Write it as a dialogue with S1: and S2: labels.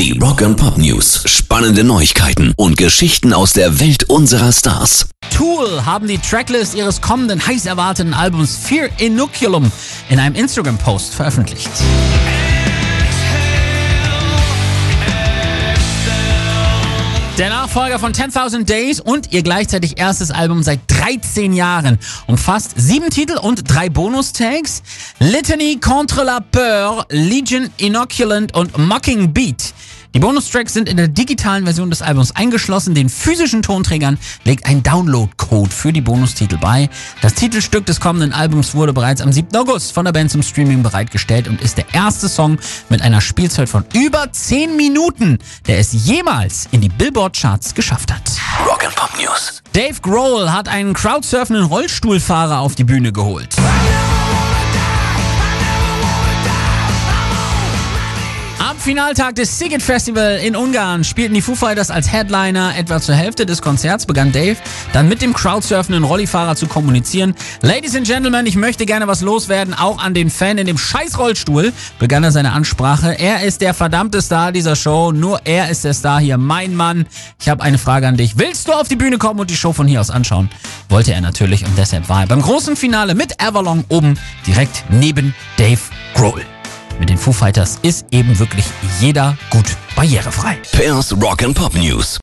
S1: Die Rock and Pop News. Spannende Neuigkeiten und Geschichten aus der Welt unserer Stars.
S2: Tool haben die Tracklist ihres kommenden heiß erwarteten Albums Fear Inoculum in einem Instagram-Post veröffentlicht. Der Nachfolger von 10.000 Days und ihr gleichzeitig erstes Album seit 13 Jahren umfasst sieben Titel und drei Bonustags. Litany contre la peur, Legion Inoculant und Mocking Beat. Die Bonustracks sind in der digitalen Version des Albums eingeschlossen. Den physischen Tonträgern legt ein Download-Code für die Bonustitel bei. Das Titelstück des kommenden Albums wurde bereits am 7. August von der Band zum Streaming bereitgestellt und ist der erste Song mit einer Spielzeit von über 10 Minuten, der es jemals in die Billboard-Charts geschafft hat.
S1: Rock Pop News.
S2: Dave Grohl hat einen crowdsurfenden Rollstuhlfahrer auf die Bühne geholt. Finaltag des Siget Festival in Ungarn spielten die Foo Fighters als Headliner. Etwa zur Hälfte des Konzerts begann Dave dann mit dem crowdsurfenden Rollifahrer zu kommunizieren. Ladies and Gentlemen, ich möchte gerne was loswerden, auch an den Fan in dem scheiß Rollstuhl, begann er seine Ansprache. Er ist der verdammte Star dieser Show, nur er ist der Star hier, mein Mann. Ich habe eine Frage an dich. Willst du auf die Bühne kommen und die Show von hier aus anschauen? Wollte er natürlich und deshalb war er beim großen Finale mit Avalon oben direkt neben Dave Grohl mit den Foo Fighters ist eben wirklich jeder gut barrierefrei.
S1: Pairs Rock and Pop News.